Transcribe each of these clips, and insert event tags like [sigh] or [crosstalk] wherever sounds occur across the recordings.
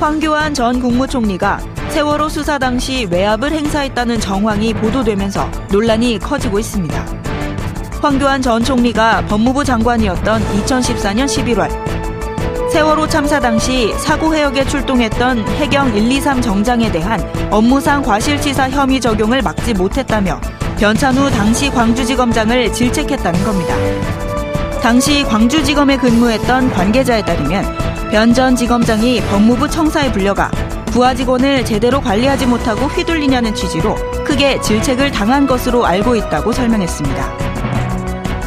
황교안 전 국무총리가 세월호 수사 당시 외압을 행사했다는 정황이 보도되면서 논란이 커지고 있습니다. 황교안 전 총리가 법무부 장관이었던 2014년 11월 세월호 참사 당시 사고 해역에 출동했던 해경 123 정장에 대한 업무상 과실치사 혐의 적용을 막지 못했다며 변찬후 당시 광주지검장을 질책했다는 겁니다. 당시 광주지검에 근무했던 관계자에 따르면 변 전 지검장이 법무부 청사에 불려가 부하 직원을 제대로 관리하지 못하고 휘둘리냐는 취지로 크게 질책을 당한 것으로 알고 있다고 설명했습니다.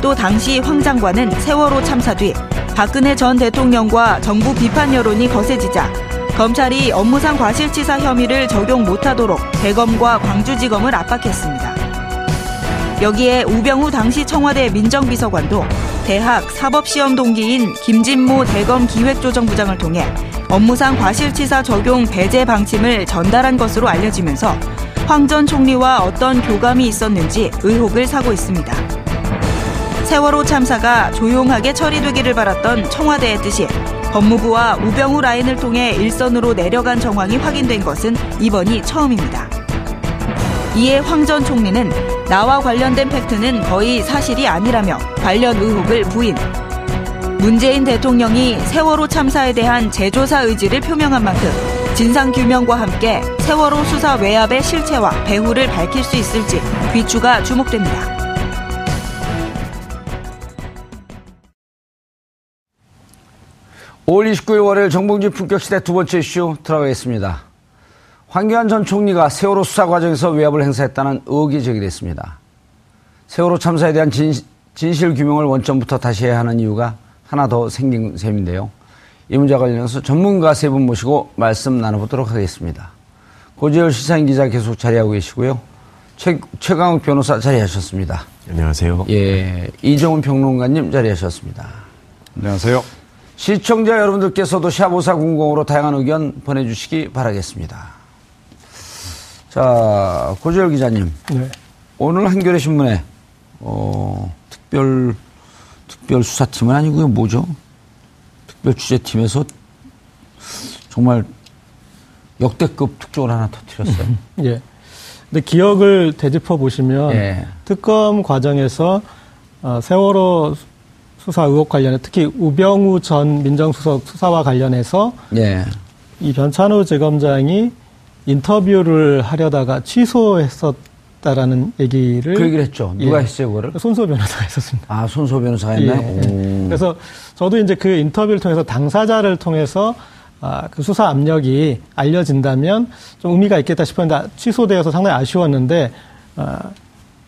또 당시 황 장관은 세월호 참사 뒤 박근혜 전 대통령과 정부 비판 여론이 거세지자 검찰이 업무상 과실치사 혐의를 적용 못하도록 대검과 광주지검을 압박했습니다. 여기에 우병우 당시 청와대 민정비서관도 대학 사법시험 동기인 김진모 대검 기획조정부장을 통해 업무상 과실치사 적용 배제 방침을 전달한 것으로 알려지면서 황 전 총리와 어떤 교감이 있었는지 의혹을 사고 있습니다. 세월호 참사가 조용하게 처리되기를 바랐던 청와대의 뜻이 법무부와 우병우 라인을 통해 일선으로 내려간 정황이 확인된 것은 이번이 처음입니다. 이에 황 전 총리는 나와 관련된 팩트는 거의 사실이 아니라며 관련 의혹을 부인. 문재인 대통령이 세월호 참사에 대한 재조사 의지를 표명한 만큼 진상 규명과 함께 세월호 수사 외압의 실체와 배후를 밝힐 수 있을지 귀추가 주목됩니다. 5월 29일 월요일 정봉주 품격 시대 두 번째 이슈 들어가겠습니다. 황교안 전 총리가 세월호 수사 과정에서 외압을 행사했다는 의혹이 제기됐습니다. 세월호 참사에 대한 진, 진실 규명을 원점부터 다시 해야 하는 이유가 하나 더 생긴 셈인데요. 이 문제와 관련해서 전문가 세 분 모시고 말씀 나눠보도록 하겠습니다. 고재열 시사인 기자 계속 자리하고 계시고요. 최, 최강욱 변호사 자리하셨습니다. 안녕하세요. 예, 이정훈 평론가님 자리하셨습니다. 안녕하세요. 시청자 여러분들께서도 샤보사공공으로 다양한 의견 보내주시기 바라겠습니다. 자, 고재열 기자님. 네. 오늘 한겨레 신문에 어, 특별 특별 수사팀은 아니고요. 뭐죠? 특별 취재팀에서 정말 역대급 특종을 하나 터뜨렸어요. [laughs] 예. 근데 기억을 되짚어 보시면 예. 특검 과정에서 어, 세월호 수사 의혹 관련해 특히 우병우 전 민정수석 수사와 관련해서 예. 이 변찬호 재검장이 인터뷰를 하려다가 취소했었다라는 얘기를 그 얘기를 했죠. 누가 예, 했어요, 그거를? 손소 변호사가 했었습니다. 아, 손소 변호사가 했나요? 예. 그래서 저도 이제 그 인터뷰를 통해서 당사자를 통해서 아, 그 수사 압력이 알려진다면 좀 의미가 있겠다 싶었는데 취소되어서 상당히 아쉬웠는데 아,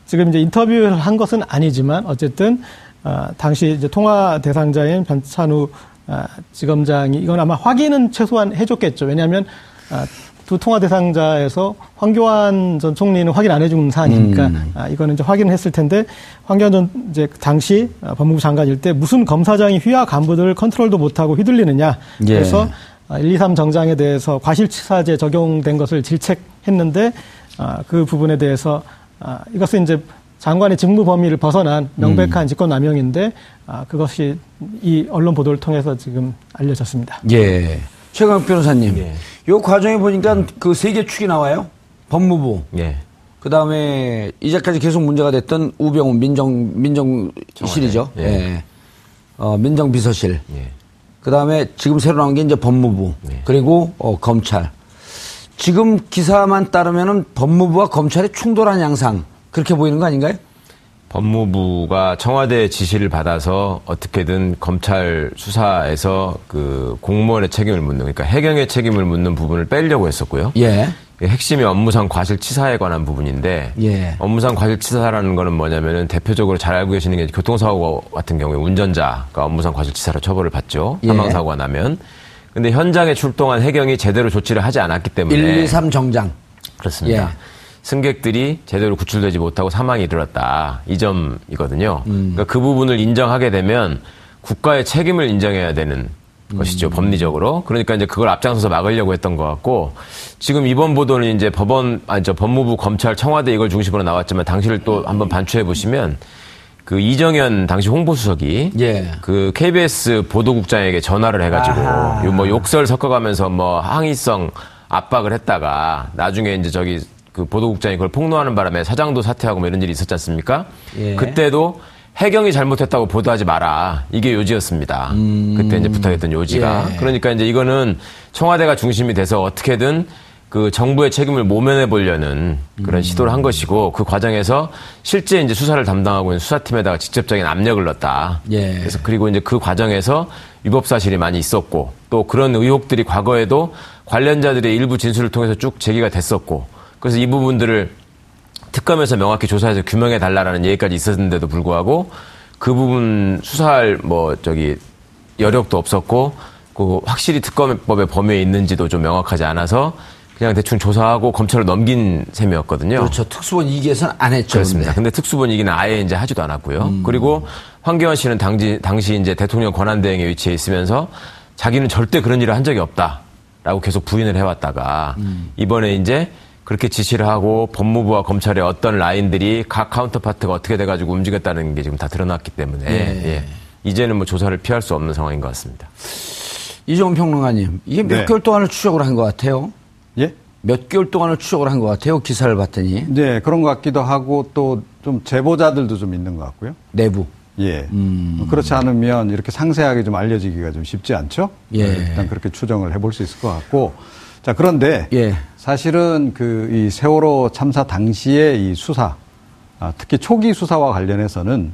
지금 이제 인터뷰를 한 것은 아니지만 어쨌든 아, 당시 이제 통화 대상자인 변찬우 아, 지검장이 이건 아마 확인은 최소한 해줬겠죠. 왜냐하면 아, 두 통화 대상자에서 황교안 전 총리는 확인 안 해준 사안이니까 음. 아, 이거는 이제 확인했을 텐데 황교안 전 이제 당시 법무부 장관일 때 무슨 검사장이 휘하 간부들을 컨트롤도 못하고 휘둘리느냐 예. 그래서 예. 1, 2, 3 정장에 대해서 과실치사제 적용된 것을 질책했는데 아, 그 부분에 대해서 아, 이것은 이제 장관의 직무 범위를 벗어난 명백한 직권 남용인데 아, 그것이 이 언론 보도를 통해서 지금 알려졌습니다. 예. 최강 변호사님, 예. 요 과정에 보니까 그 세 개 축이 나와요. 법무부, 예. 그 다음에 이제까지 계속 문제가 됐던 우병우 민정 민정실이죠. 예. 예. 어, 민정비서실. 예. 그 다음에 지금 새로 나온 게 이제 법무부 네. 그리고 어, 검찰. 지금 기사만 따르면은 법무부와 검찰이 충돌한 양상 그렇게 보이는 거 아닌가요? 법무부가 청와대 지시를 받아서 어떻게든 검찰 수사에서 그 공무원의 책임을 묻는 그러니까 해경의 책임을 묻는 부분을 빼려고 했었고요. 예. 핵심이 업무상 과실치사에 관한 부분인데 예. 업무상 과실치사라는 거는 뭐냐면은 대표적으로 잘 알고 계시는 게 교통사고 같은 경우에 운전자가 업무상 과실치사로 처벌을 받죠. 예. 사망사고가 나면. 근데 현장에 출동한 해경이 제대로 조치를 하지 않았기 때문에 1, 2, 3 정장. 그렇습니다. 예. 승객들이 제대로 구출되지 못하고 사망이 이르렀다. 이 점이거든요. 음. 그러니까 그 부분을 인정하게 되면 국가의 책임을 인정해야 되는 음. 것이죠. 법리적으로. 그러니까 이제 그걸 앞장서서 막으려고 했던 것 같고 지금 이번 보도는 이제 법원, 아니 저 법무부, 검찰, 청와대 이걸 중심으로 나왔지만 당시를 또 한번 반추해 보시면 그 이정현 당시 홍보수석이 예. 그 KBS 보도국장에게 전화를 해가지고 아하. 요뭐 욕설 섞어가면서 뭐 항의성 압박을 했다가 나중에 이제 저기 그 보도국장이 그걸 폭로하는 바람에 사장도 사퇴하고 뭐 이런 일이 있었지 않습니까? 예. 그때도 해경이 잘못했다고 보도하지 마라. 이게 요지였습니다. 그때 이제 부탁했던 요지가. 음. 예. 그러니까 이제 이거는 청와대가 중심이 돼서 어떻게든 그 정부의 책임을 모면해 보려는 그런 시도를 한 것이고 그 과정에서 실제 이제 수사를 담당하고 있는 수사팀에다가 직접적인 압력을 넣었다. 예. 그래서 그리고 이제 그 과정에서 위법 사실이 많이 있었고 또 그런 의혹들이 과거에도 관련자들의 일부 진술을 통해서 쭉 제기가 됐었고 그래서 이 부분들을 특검에서 명확히 조사해서 규명해 달라라는 얘기까지 있었는데도 불구하고 그 부분 수사할 뭐 저기 여력도 없었고 그 확실히 특검법의 범위에 있는지도 좀 명확하지 않아서 그냥 대충 조사하고 검찰로 넘긴 셈이었거든요. 그렇죠. 특수본 2기에서는 안 했죠. 그렇습니다. 근데. 근데 특수본이기는 아예 이제 하지도 않았고요. 음. 그리고 황교안 씨는 당시, 당시 이제 대통령 권한대행에 위치해 있으면서 자기는 절대 그런 일을 한 적이 없다라고 계속 부인을 해왔다가 음. 이번에 이제 그렇게 지시를 하고 법무부와 검찰의 어떤 라인들이 각 카운터파트가 어떻게 돼가지고 움직였다는 게 지금 다 드러났기 때문에 예. 예. 이제는 뭐 조사를 피할 수 없는 상황인 것 같습니다. 이종훈 평론가님, 이게 몇 네. 개월 동안을 추적을 한 것 같아요. 예? 몇 개월 동안을 추적을 한 것 같아요. 기사를 봤더니 네, 그런 것 같기도 하고 또 좀 제보자들도 좀 있는 것 같고요. 내부. 예. 음. 그렇지 않으면 이렇게 상세하게 좀 알려지기가 좀 쉽지 않죠? 예. 네, 일단 그렇게 추정을 해볼 수 있을 것 같고. 자, 그런데 예. 사실은 그 이 세월호 참사 당시의 이 수사, 아, 특히 초기 수사와 관련해서는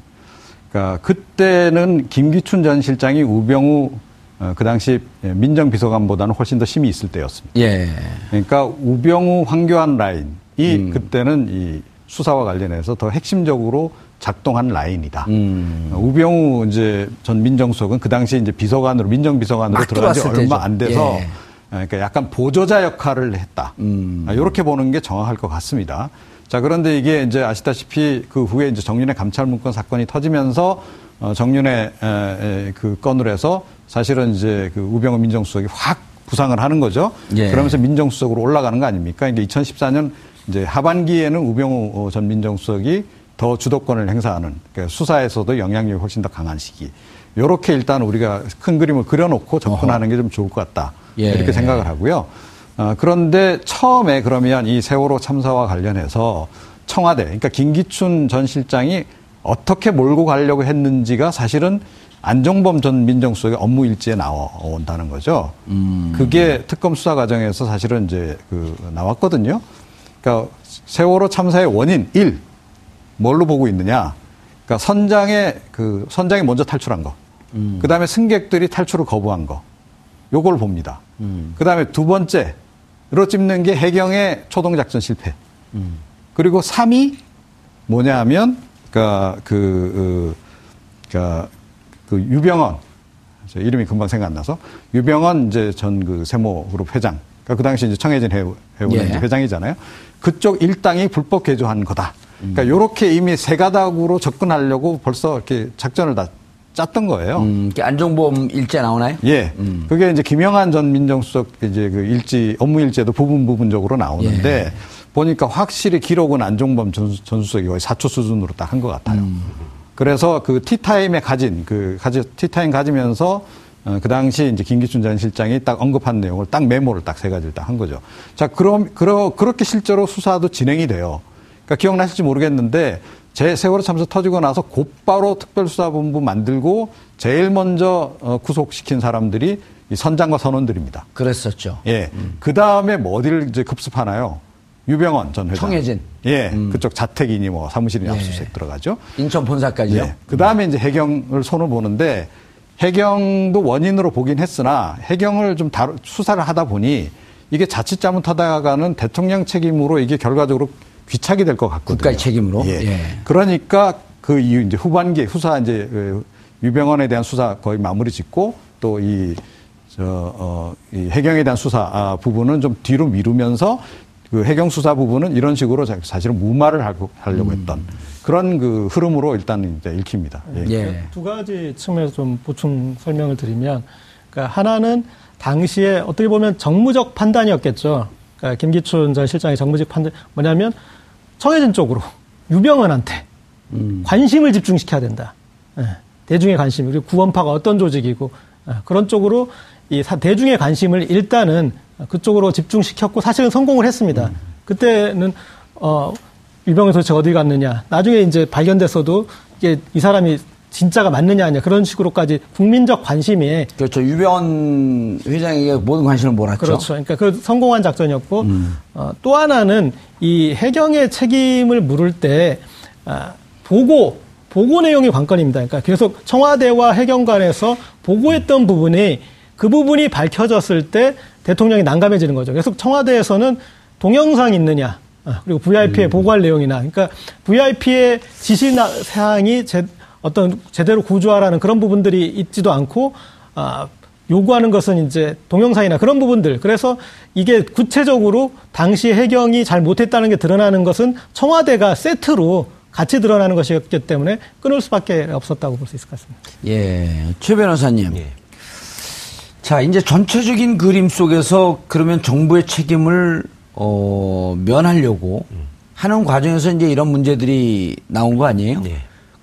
그러니까 그때는 김기춘 전 실장이 우병우 어, 그 당시 민정비서관보다는 훨씬 더 힘이 있을 때였습니다. 예. 그러니까 우병우 황교안 라인이 음. 그때는 이 수사와 관련해서 더 핵심적으로 작동한 라인이다. 음. 어, 우병우 이제 전 민정수석은 그 당시에 이제 비서관으로 민정비서관으로 막 들어간 지 얼마 때죠. 안 돼서 예. 그러니까 약간 보조자 역할을 했다. 음. 이렇게 보는 게 정확할 것 같습니다. 자 그런데 이게 이제 아시다시피 그 후에 이제 정윤회 감찰 문건 사건이 터지면서 어, 에, 에, 그 건으로 해서 사실은 이제 그 우병우 민정수석이 확 부상을 하는 거죠. 예. 그러면서 민정수석으로 올라가는 거 아닙니까? 이게 2014년 이제 하반기에는 우병우 어, 전 민정수석이 더 주도권을 행사하는 그러니까 수사에서도 영향력이 훨씬 더 강한 시기. 요렇게 일단 우리가 큰 그림을 그려놓고 접근하는 게 좀 좋을 것 같다. 예. 이렇게 생각을 하고요. 어, 그런데 처음에 그러면 이 세월호 참사와 관련해서 청와대, 그러니까 김기춘 전 실장이 어떻게 몰고 가려고 했는지가 사실은 안종범 전 민정수석의 업무 일지에 나온다는 거죠. 그게 특검 수사 과정에서 사실은 이제 그 나왔거든요. 그러니까 세월호 참사의 원인 1 뭘로 보고 있느냐? 그러니까 선장에 그 선장이 먼저 탈출한 거. 그다음에 승객들이 탈출을 거부한 거. 요걸 봅니다. 그다음에 두 번째로 찝는 게 해경의 초동 작전 실패. 그리고 3위 뭐냐 하면 그러니까 그, 그, 그러니까 그 유병헌 저 이름이 금방 생각 안 나서 유병헌 이제 전 그 세모 그룹 회장. 그러니까 그 당시 이제 청해진 해운의 예. 회장이잖아요. 그쪽 일당이 불법 개조한 거다. 그러니까 요렇게 이미 세 가닥으로 접근하려고 벌써 이렇게 작전을 다 짰던 거예요. 음, 안정범 일제 나오나요? 예. 그게 이제 김영한 전 민정수석 이제 그 일지, 업무 일지에도 부분 부분적으로 나오는데 보니까 확실히 기록은 안종범 전수, 전수석이 거의 4초 수준으로 딱 한 것 같아요. 음. 그래서 그 티타임에 가진 그 가지 티타임 가지면서 어, 그 당시 이제 김기춘 전 실장이 딱 언급한 내용을 딱 메모를 딱 세 가지를 딱 한 거죠. 자, 그럼 그러, 그렇게 실제로 수사도 진행이 돼요. 그러니까 기억나실지 모르겠는데 제 세월호 참사 터지고 나서 곧바로 특별수사본부 만들고 제일 먼저 어, 구속시킨 사람들이 이 선장과 선원들입니다. 그랬었죠. 예. 그 다음에 뭐 어디를 이제 급습하나요? 유병원 전 회장. 청해진. 예. 그쪽 자택이니 뭐 사무실이니 압수수색 들어가죠. 인천 본사까지요. 예. 그 다음에 이제 해경을 손을 보는데 해경도 원인으로 보긴 했으나 해경을 좀 다루, 수사를 하다 보니 이게 자칫 잘못하다가는 대통령 책임으로 이게 결과적으로 귀착이 될 것 같거든요. 국가의 책임으로? 예. 예. 그러니까 그 이후 이제 후반기 후사 이제 그 유병원에 대한 수사 거의 마무리 짓고 또이 저, 어, 이 해경에 대한 수사 아, 부분은 좀 뒤로 미루면서 그 해경 수사 부분은 이런 식으로 자- 사실은 무마를 하고 하려고 했던 그런 그 흐름으로 일단 이제 읽힙니다. 예. 예. 두 가지 측면에서 좀 보충 설명을 드리면, 그러니까 하나는 당시에 어떻게 보면 정무적 판단이었겠죠. 그러니까 김기춘 전 실장의 정무적 판단 뭐냐면 청해진 쪽으로 유병헌한테 관심을 집중시켜야 된다. 예, 대중의 관심 그리고 구원파가 어떤 조직이고 예, 그런 쪽으로 이 사- 대중의 관심을 일단은 그쪽으로 집중시켰고 사실은 성공을 했습니다. 그때는 어 유병헌 도대체 어디 갔느냐. 나중에 이제 발견됐어도 이게 이 사람이 진짜가 맞느냐 아니냐 그런 식으로까지 국민적 관심이 그렇죠. 유병원 회장에게 모든 관심을 몰았죠. 그렇죠. 그러니까 그 성공한 작전이었고 음. 어, 또 하나는 이 해경의 책임을 물을 때 아, 보고 보고 내용이 관건입니다. 그러니까 계속 청와대와 해경 간에서 보고했던 부분이 그 부분이 밝혀졌을 때 대통령이 난감해지는 거죠. 계속 청와대에서는 동영상 있느냐 아, 그리고 VIP에 음. 보고할 내용이나 그러니까 VIP의 지시 나- 사항이 제, 어떤 제대로 구조하라는 그런 부분들이 있지도 않고 아, 요구하는 것은 이제 동영상이나 그런 부분들. 그래서 이게 구체적으로 당시 해경이 잘 못했다는 게 드러나는 것은 청와대가 세트로 같이 드러나는 것이었기 때문에 끊을 수밖에 없었다고 볼 수 있을 것 같습니다. 예. 최 변호사님. 예. 자, 이제 전체적인 그림 속에서 그러면 정부의 책임을 어, 면하려고 하는 과정에서 이제 이런 문제들이 나온 거 아니에요? 예.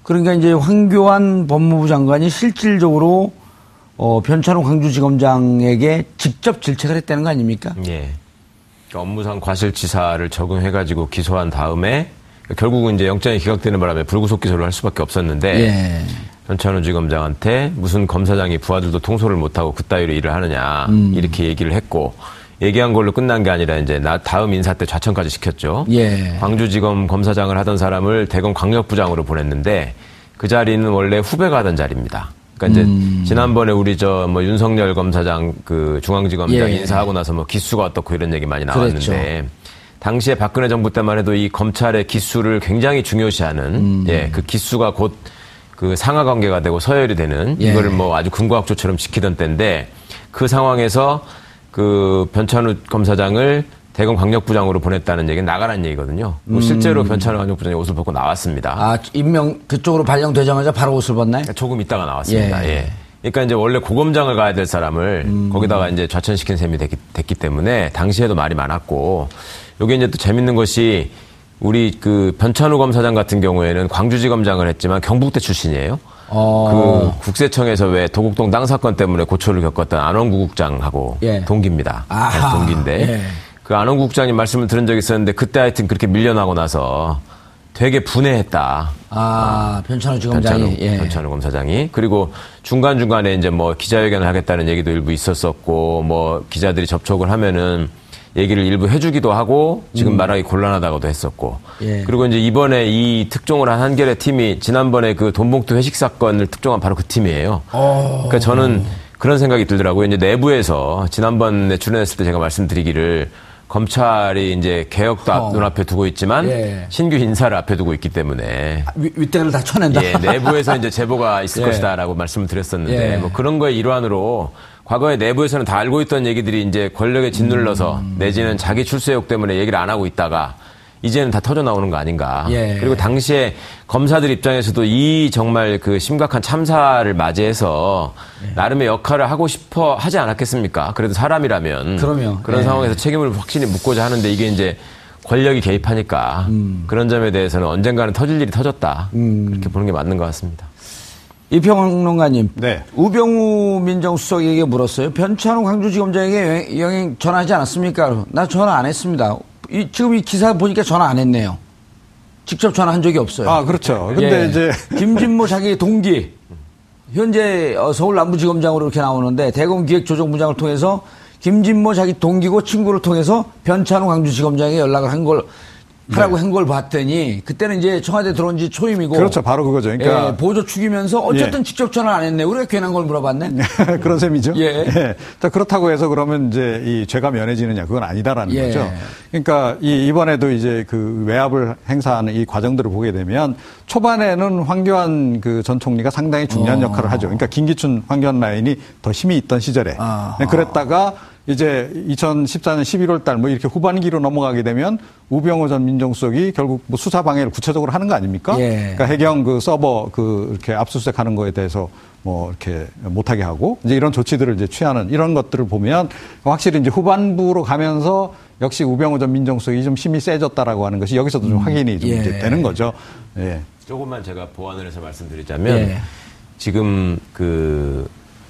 그러니까 이제 황교안 법무부 장관이 실질적으로 어, 변찬호 광주지검장에게 직접 질책을 했다는 거 아닙니까? 예. 그러니까 업무상 과실치사를 적용해가지고 기소한 다음에 결국은 이제 영장이 기각되는 바람에 불구속 기소를 할 수밖에 없었는데 예. 변찬호 지검장한테 무슨 검사장이 부하들도 통솔을 못하고 그따위로 일을 하느냐 음. 이렇게 얘기를 했고 얘기한 걸로 끝난 게 아니라 이제 나 다음 인사 때 좌천까지 시켰죠. 예. 광주지검 검사장을 하던 사람을 대검 광역부장으로 보냈는데 그 자리는 원래 후배가 하던 자리입니다. 그러니까 이제 음. 지난번에 우리 저 뭐 윤석열 검사장 그 중앙지검장 예. 인사하고 나서 뭐 기수가 어떻고 이런 얘기 많이 나왔는데 그랬죠. 당시에 박근혜 정부 때만 해도 이 검찰의 기수를 굉장히 중요시하는 음. 예, 그 기수가 곧 그 상하 관계가 되고 서열이 되는 예. 이거를 뭐 아주 군과학조처럼 지키던 때인데 그 상황에서 그 변찬우 검사장을 대검 광역부장으로 보냈다는 얘기는 나가라는 얘기거든요. 뭐 실제로 변찬우 광역부장이 옷을 벗고 나왔습니다. 음. 아, 임명 그쪽으로 발령되자마자 바로 옷을 벗나요? 조금 있다가 나왔습니다. 예. 예. 그러니까 이제 원래 고검장을 가야 될 사람을 음. 거기다가 이제 좌천시킨 셈이 됐기, 됐기 때문에 당시에도 말이 많았고 요게 이제 또 재밌는 것이 우리 그 변찬우 검사장 같은 경우에는 광주지검장을 했지만 경북대 출신이에요. 어. 그 국세청에서 왜 도곡동 땅 사건 때문에 고초를 겪었던 안원구 국장하고 예. 동기입니다. 아하. 네, 동기인데 예. 그 안원구 국장님 말씀을 들은 적이 있었는데 그때 하여튼 그렇게 밀려나고 나서 되게 분해했다. 아, 변찬호 지검장이. 변찬우, 예. 변찬우 검사장이 그리고 중간 중간에 이제 뭐 기자회견을 하겠다는 얘기도 일부 있었었고 뭐 기자들이 접촉을 하면은 얘기를 일부 해주기도 하고 지금 말하기 곤란하다고도 했었고 음. 예. 그리고 이제 이번에 이 특종을 한 한겨레 팀이 지난번에 그 돈봉투 회식 사건을 특종한 바로 그 팀이에요. 어. 그러니까 저는 그런 생각이 들더라고요. 이제 내부에서 지난번에 출연했을 때 제가 말씀드리기를 검찰이 이제 개혁도 앞- 어. 눈앞에 두고 있지만 예. 신규 인사를 앞에 두고 있기 때문에 위, 윗대를 다 쳐낸다. 예, 내부에서 이제 제보가 있을 [laughs] 예. 것이다라고 말씀을 드렸었는데 예. 뭐 그런 거의 일환으로 과거에 내부에서는 다 알고 있던 얘기들이 이제 권력에 짓눌러서 음. 내지는 자기 출세욕 때문에 얘기를 안 하고 있다가 이제는 다 터져 나오는 거 아닌가. 예. 그리고 당시에 검사들 입장에서도 이 정말 그 심각한 참사를 맞이해서 예. 나름의 역할을 하고 싶어 하지 않았겠습니까? 그래도 사람이라면 그럼요. 그런 예. 상황에서 책임을 확실히 묻고자 하는데 이게 이제 권력이 개입하니까 음. 그런 점에 대해서는 언젠가는 터질 일이 터졌다. 그렇게 보는 게 맞는 것 같습니다. 이평론가님, 네. 우병우 민정수석에게 물었어요. 변찬우 광주지검장에게 영행, 전화하지 않았습니까? 나 전화 안 했습니다. 이, 지금 이 기사 보니까 전화 안 했네요. 직접 전화한 적이 없어요. 아, 그렇죠. 근데 예. 이제 김진모 [laughs] 자기 동기 현재 어, 서울 남부지검장으로 이렇게 나오는데 대검 기획조정부장을 통해서 김진모 자기 동기고 친구를 통해서 변찬우 광주지검장에 연락을 한 걸 하라고 한걸 봤더니 그때는 이제 청와대 들어온 지 초임이고 그렇죠. 바로 그거죠. 그러니까 예, 보조 축이면서 어쨌든 예. 직접 전화 안 했네. 우리가 괜한 걸 물어봤네. [laughs] 그런 셈이죠. 예. 자, 그렇다고 해서 그러면 이제 이 죄가 면해지느냐 그건 아니다라는 예. 거죠. 그러니까 이 이번에도 이제 그 외압을 행사하는 이 과정들을 보게 되면 초반에는 황교안 그 전 총리가 상당히 중요한 어. 역할을 하죠. 그러니까 김기춘 황교안 라인이 더 힘이 있던 시절에 아하. 네, 그랬다가 이제 2014년 11월 달 뭐 이렇게 후반기로 넘어가게 되면 우병우 전 민정수석이 결국 뭐 수사 방해를 구체적으로 하는 거 아닙니까? 예. 그러니까 해경 그 서버 그 이렇게 압수수색하는 거에 대해서 뭐 이렇게 못하게 하고 이제 이런 조치들을 이제 취하는 이런 것들을 보면 확실히 이제 후반부로 가면서 역시 우병우 전 민정수석이 좀 힘이 세졌다라고 하는 것이 여기서도 좀 확인이 좀 예. 이제 되는 거죠. 예. 조금만 제가 보완을 해서 말씀드리자면 예. 지금 그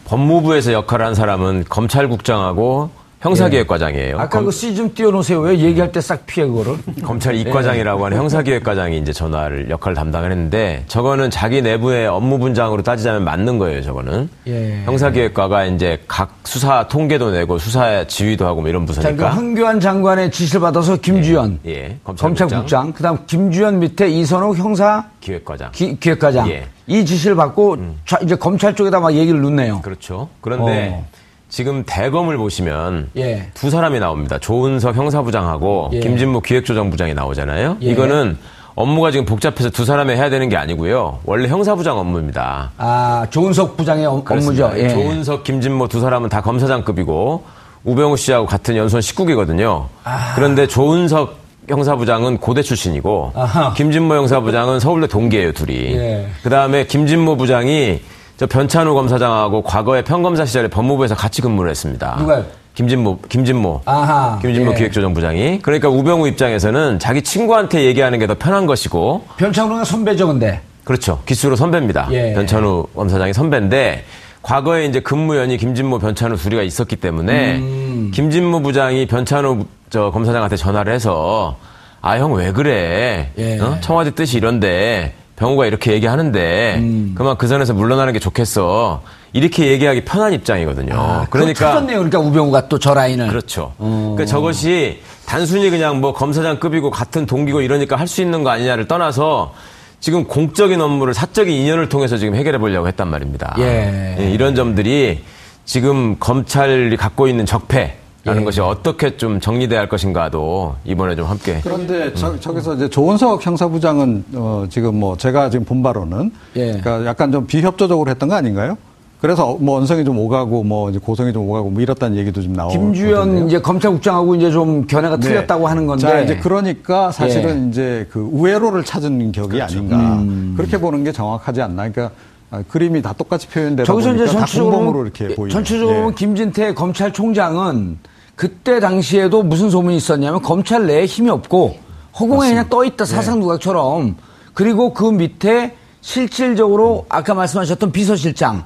법무부에서 역할을 한 사람은 검찰국장하고 형사기획과장이에요. 아까 검, 그 C 좀 띄워놓으세요. 왜 얘기할 때 싹 피해 그거를? 검찰 이과장이라고 하는 형사기획과장이 이제 전화를 역할을 담당을 했는데 저거는 자기 내부의 업무 분장으로 따지자면 맞는 거예요. 저거는 예. 형사기획과가 이제 각 수사 통계도 내고 수사 지휘도 하고 뭐 이런 자, 그 부서니까 황교안 장관의 지시를 받아서 김주현 예, 검찰국장. 그다음 김주현 밑에 이선욱 형사 기획과장. 기, 기획과장 예. 이 지시를 받고 자, 이제 검찰 쪽에다 막 얘기를 넣네요. 그렇죠. 그런데 어. 지금 대검을 보시면 예. 두 사람이 나옵니다. 조은석 형사부장하고 예. 김진모 기획조정부장이 나오잖아요. 예. 이거는 업무가 지금 복잡해서 두 사람이 해야 되는 게 아니고요. 원래 형사부장 업무입니다. 아 조은석 부장의 업- 그렇습니다. 업무죠. 예. 조은석, 김진모 두 사람은 다 검사장급이고 우병우 씨하고 같은 연수원 19기거든요. 그런데 조은석 형사부장은 고대 출신이고 아하. 김진모 형사부장은 서울대 동기예요, 둘이. 예. 그다음에 김진모 부장이 저 변찬우 검사장하고 과거에 평검사 시절에 법무부에서 같이 근무를 했습니다. 누가요? 김진모, 김진모. 아하. 김진모 예. 기획조정부장이. 그러니까 우병우 입장에서는 자기 친구한테 얘기하는 게 더 편한 것이고 변창로가 선배죠, 근데. 그렇죠. 기수로 선배입니다. 예. 변찬우 검사장이 선배인데 과거에 이제 근무연이 김진모, 변찬우 둘이가 있었기 때문에 음. 김진모 부장이 변찬우 저 검사장한테 전화를 해서 아 형 왜 그래? 예. 어? 청와대 뜻이 이런데 병우가 이렇게 얘기하는데 음. 그만 그 선에서 물러나는 게 좋겠어. 이렇게 얘기하기 편한 입장이거든요. 아, 그러니까 찾았네요. 그러니까 우병우가 또 저 라인을. 그렇죠. 어. 그러니까 저것이 단순히 그냥 뭐 검사장급이고 같은 동기고 이러니까 할 수 있는 거 아니냐를 떠나서 지금 공적인 업무를 사적인 인연을 통해서 지금 해결해 보려고 했단 말입니다. 예. 이런 점들이 지금 검찰이 갖고 있는 적폐 라는 예. 것이 어떻게 좀 정리돼야 할 것인가도 이번에 좀 함께 그런데 저, 저기서 이제 조은석 형사부장은 어, 지금 뭐 제가 지금 본 바로는 예. 그러니까 약간 좀 비협조적으로 했던 거 아닌가요? 그래서 뭐 언성이 좀 오가고 뭐 이제 고성이 좀 오가고 뭐 이렇다는 얘기도 좀 나오고 김주현 이제 검찰국장하고 이제 좀 견해가 틀렸다고 하는 건데. 네. 자, 이제 그러니까 사실은 예. 이제 그 우회로를 찾은 격이 아닌가. 음. 그렇게 보는 게 정확하지 않나. 그러니까 아, 그림이 다 똑같이 표현되다 저기서 이제 보니까 다 전체적으로 공범으로 이렇게 예, 보이는. 전체적으로 예. 김진태 검찰총장은 그때 당시에도 무슨 소문이 있었냐면 검찰 내에 힘이 없고 허공에 그냥 떠 있다 사상 누각처럼 그리고 그 밑에 실질적으로 아까 말씀하셨던 비서실장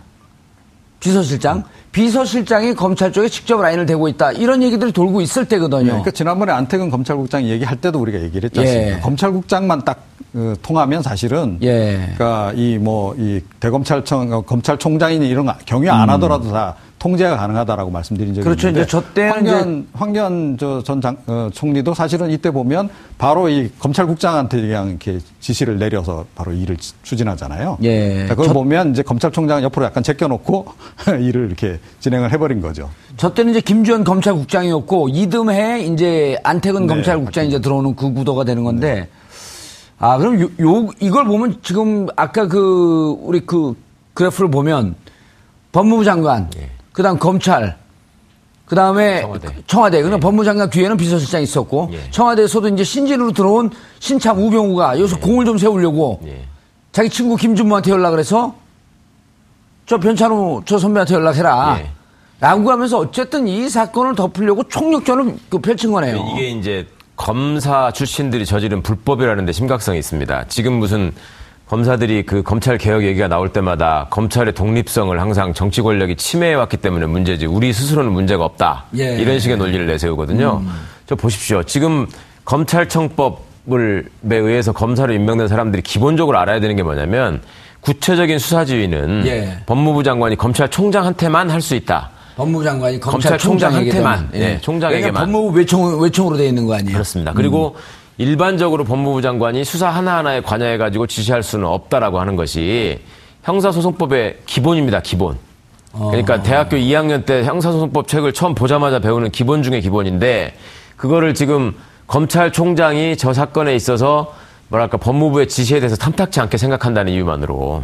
비서실장 비서실장이 검찰 쪽에 직접 라인을 대고 있다 이런 얘기들이 돌고 있을 때거든요. 그러니까 지난번에 안태근 검찰국장 얘기할 때도 우리가 얘기를 했지 않습니까? 예. 검찰국장만 딱 어, 통하면 사실은 예. 그러니까 이 뭐이 대검찰청 어, 검찰총장이니 이런 거 경유 안 하더라도 다 통제가 가능하다라고 말씀드린 적이 음. 그렇죠. 있는데 이제 저 때는 황교안 황교안 저전 어, 총리도 사실은 이때 보면 바로 이 검찰국장한테 그냥 이렇게 지시를 내려서 바로 일을 지- 추진하잖아요. 예. 그걸 저- 보면 이제 검찰총장은 옆으로 약간 제껴놓고 [laughs] 일을 이렇게 진행을 해버린 거죠. 저 때는 이제 김주현 검찰국장이었고 이듬해 이제 안태근 네, 검찰국장이 이제 들어오는 그 구도가 되는 건데 아 그럼 요, 요 이걸 보면 지금 아까 그 우리 그 그래프를 보면 법무부 장관 그 다음 검찰 그 다음에 청와대. 청와대 그다음 법무부 장관 뒤에는 비서실장이 있었고 예. 청와대에서도 이제 신진으로 들어온 신참 우병우가 여기서 공을 좀 세우려고 예. 자기 친구 김준모한테 연락을 해서 저 변찬우 저 선배한테 연락해라. 예. 라고 하면서 어쨌든 이 사건을 덮으려고 총력전을 그 펼친 거네요. 이게 이제 검사 출신들이 저지른 불법이라는 데 심각성이 있습니다. 지금 무슨 검사들이 그 검찰 개혁 얘기가 나올 때마다 검찰의 독립성을 항상 정치 권력이 침해해 왔기 때문에 문제지 우리 스스로는 문제가 없다. 예. 이런 식의 논리를 내세우거든요. 음. 저 보십시오. 지금 검찰청법을 에 의해서 검사로 임명된 사람들이 기본적으로 알아야 되는 게 뭐냐면 구체적인 수사 지휘는 예. 법무부 장관이 검찰총장한테만 할 수 있다. 법무부 장관이 검찰총장한테만, 예, 총장에게만. 왜냐면 법무부 외청 외청으로 돼 있는 거 아니에요? 그렇습니다. 그리고 일반적으로 법무부 장관이 수사 하나하나에 관여해가지고 지시할 수는 없다라고 하는 것이 형사소송법의 기본입니다, 기본. 그러니까 대학교 2학년 때 형사소송법 책을 처음 보자마자 배우는 기본 중의 기본인데 그거를 지금 검찰총장이 저 사건에 있어서 뭐랄까 법무부의 지시에 대해서 탐탁치 않게 생각한다는 이유만으로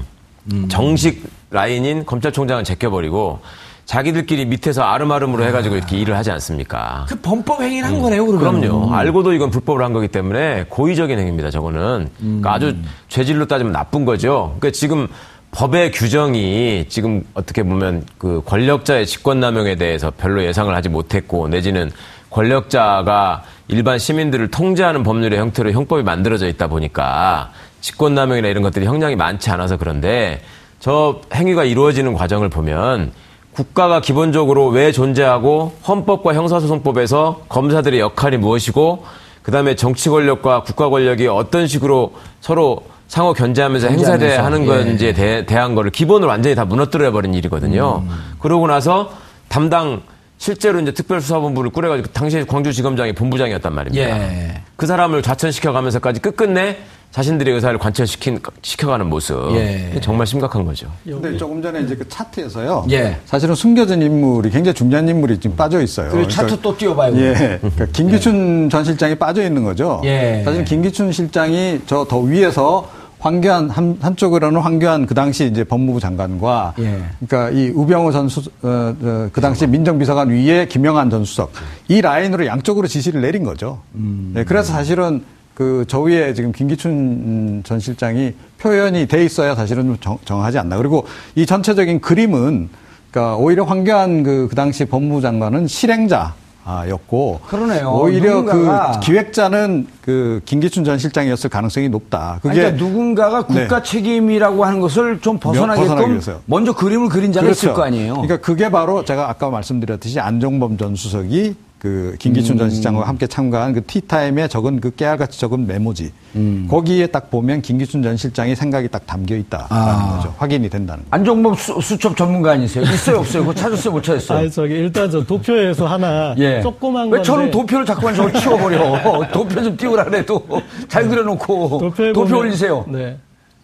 정식 라인인 검찰총장은 제껴버리고 자기들끼리 밑에서 아름아름으로 해가지고 이렇게 일을 하지 않습니까? 그 범법 행위를 한 거네요, 그러면. 그럼요. 알고도 이건 불법을 한 거기 때문에 고의적인 행위입니다. 저거는 그러니까 아주 죄질로 따지면 나쁜 거죠. 그러니까 지금 법의 규정이 지금 어떻게 보면 그 권력자의 직권남용에 대해서 별로 예상을 하지 못했고 내지는 권력자가 일반 시민들을 통제하는 법률의 형태로 형법이 만들어져 있다 보니까 직권남용이나 이런 것들이 형량이 많지 않아서 그런데 저 행위가 이루어지는 과정을 보면 국가가 기본적으로 왜 존재하고 헌법과 형사소송법에서 검사들의 역할이 무엇이고 그다음에 정치 권력과 국가 권력이 어떤 식으로 서로 상호 견제하면서 행사돼야 견제하면서, 하는 예. 건지에 대, 대한 거를 기본을 완전히 다 무너뜨려 버린 일이거든요. 그러고 나서 담당 실제로 이제 특별수사본부를 꾸려가지고 당시에 광주지검장이 본부장이었단 말입니다. 예. 그 사람을 좌천시켜가면서까지 끝끝내 자신들의 의사를 관철시킨 시켜가는 모습. 예. 정말 심각한 거죠. 근데 조금 전에 이제 그 차트에서요. 예. 사실은 숨겨진 인물이 굉장히 중요한 인물이 지금 빠져 있어요. 그리고 차트 또 띄워봐요. 예. 그러니까 김기춘 전 실장이 빠져 있는 거죠. 예. 사실 김기춘 실장이 저 더 위에서 황교안 한, 한쪽으로는 황교안 그 당시 이제 법무부 장관과 예. 그러니까 이 우병우 전 수, 어, 어, 그 당시 민정비서관 위에 김영한 전 수석 이 라인으로 양쪽으로 지시를 내린 거죠. 음. 네, 그래서 사실은 그 저 위에 지금 김기춘 전 실장이 표현이 돼 있어야 사실은 좀 정, 정하지 않나. 그리고 이 전체적인 그림은 그러니까 오히려 황교안 그, 그 당시 법무부 장관은 실행자. 였고 그러네요. 오히려 누군가가- 그 기획자는 그 김기춘 전 실장이었을 가능성이 높다. 그게 그러니까 누군가가 국가 네. 책임이라고 하는 것을 좀 벗어나기 벗어나게끔. 먼저 그림을 그린 자가 있을 거 아니에요. 그러니까 그게 바로 제가 아까 말씀드렸듯이 안종범 전 수석이 그 김기춘 음. 전 실장과 함께 참가한 그 티타임에 적은 그 깨알같이 적은 메모지. 음. 거기에 딱 보면 김기춘 전 실장의 생각이 딱 담겨 있다라는 아. 거죠. 확인이 된다는 거. 안종범 수, 수첩 전문가 아니세요? 있어요, 없어요? 그거 찾았어요, 못 찾았어요? 아니 저기 일단 저 도표에서 하나 예. 조그만 왜 건데 저는 도표를 자꾸만 저걸 치워버려? [laughs] 도표 좀 띄우라 그래도 잘 그려놓고 도표에 도표 보면- 올리세요. 네.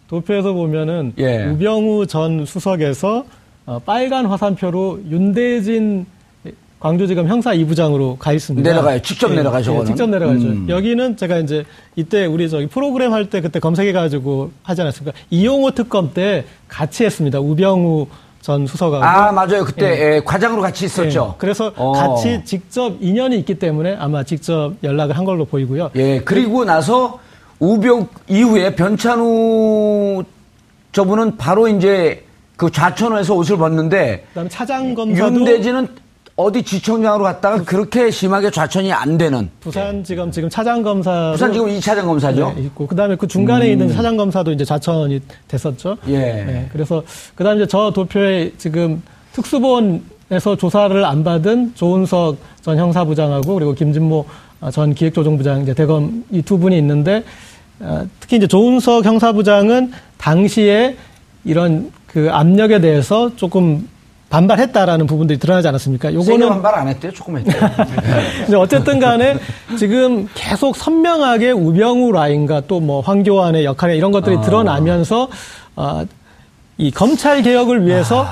도표에서 보면은 예. 우병우 전 수석에서 어, 빨간 화살표로 윤대진 광주지검 형사 2부장으로 가 있습니다. 내려가요. 직접 내려가요, 저거는. 직접 내려가죠. 음. 여기는 제가 이제 이때 우리 저기 프로그램 할 때 그때 검색해가지고 하지 않았습니까? 이용호 특검 때 같이 했습니다. 우병우 전 수석하고. 아, 맞아요. 그때 예, 과장으로 같이 있었죠. 예, 그래서 어. 같이 직접 인연이 있기 때문에 아마 직접 연락을 한 걸로 보이고요. 예, 그리고 나서 우병 이후에 변찬우 저분은 바로 이제 그 좌천호에서 옷을 벗는데 그다음에 차장 검사도 윤대진은 어디 지청장으로 갔다가 그렇게 심하게 좌천이 안 되는 부산지검 지금 차장 검사 부산 지금 2차장 검사죠. 네, 있고 그다음에 그 중간에 있는 차장 검사도 이제 좌천이 됐었죠. 예. 네, 그래서 그다음에 이제 저 도표에 지금 특수본에서 조사를 안 받은 조은석 전 형사부장하고 그리고 김진모 전 기획조정부장 이제 대검 이 두 분이 있는데 어, 특히 이제 조은석 형사부장은 당시에 이런 그 압력에 대해서 조금 반발했다라는 부분들이 드러나지 않았습니까? 요거는 반발 안 했대요. 조금 했대요. [laughs] 근데 어쨌든 간에 지금 계속 선명하게 우병우 라인과 또 뭐 황교안의 역할에 이런 것들이 드러나면서 아, 이 검찰 개혁을 위해서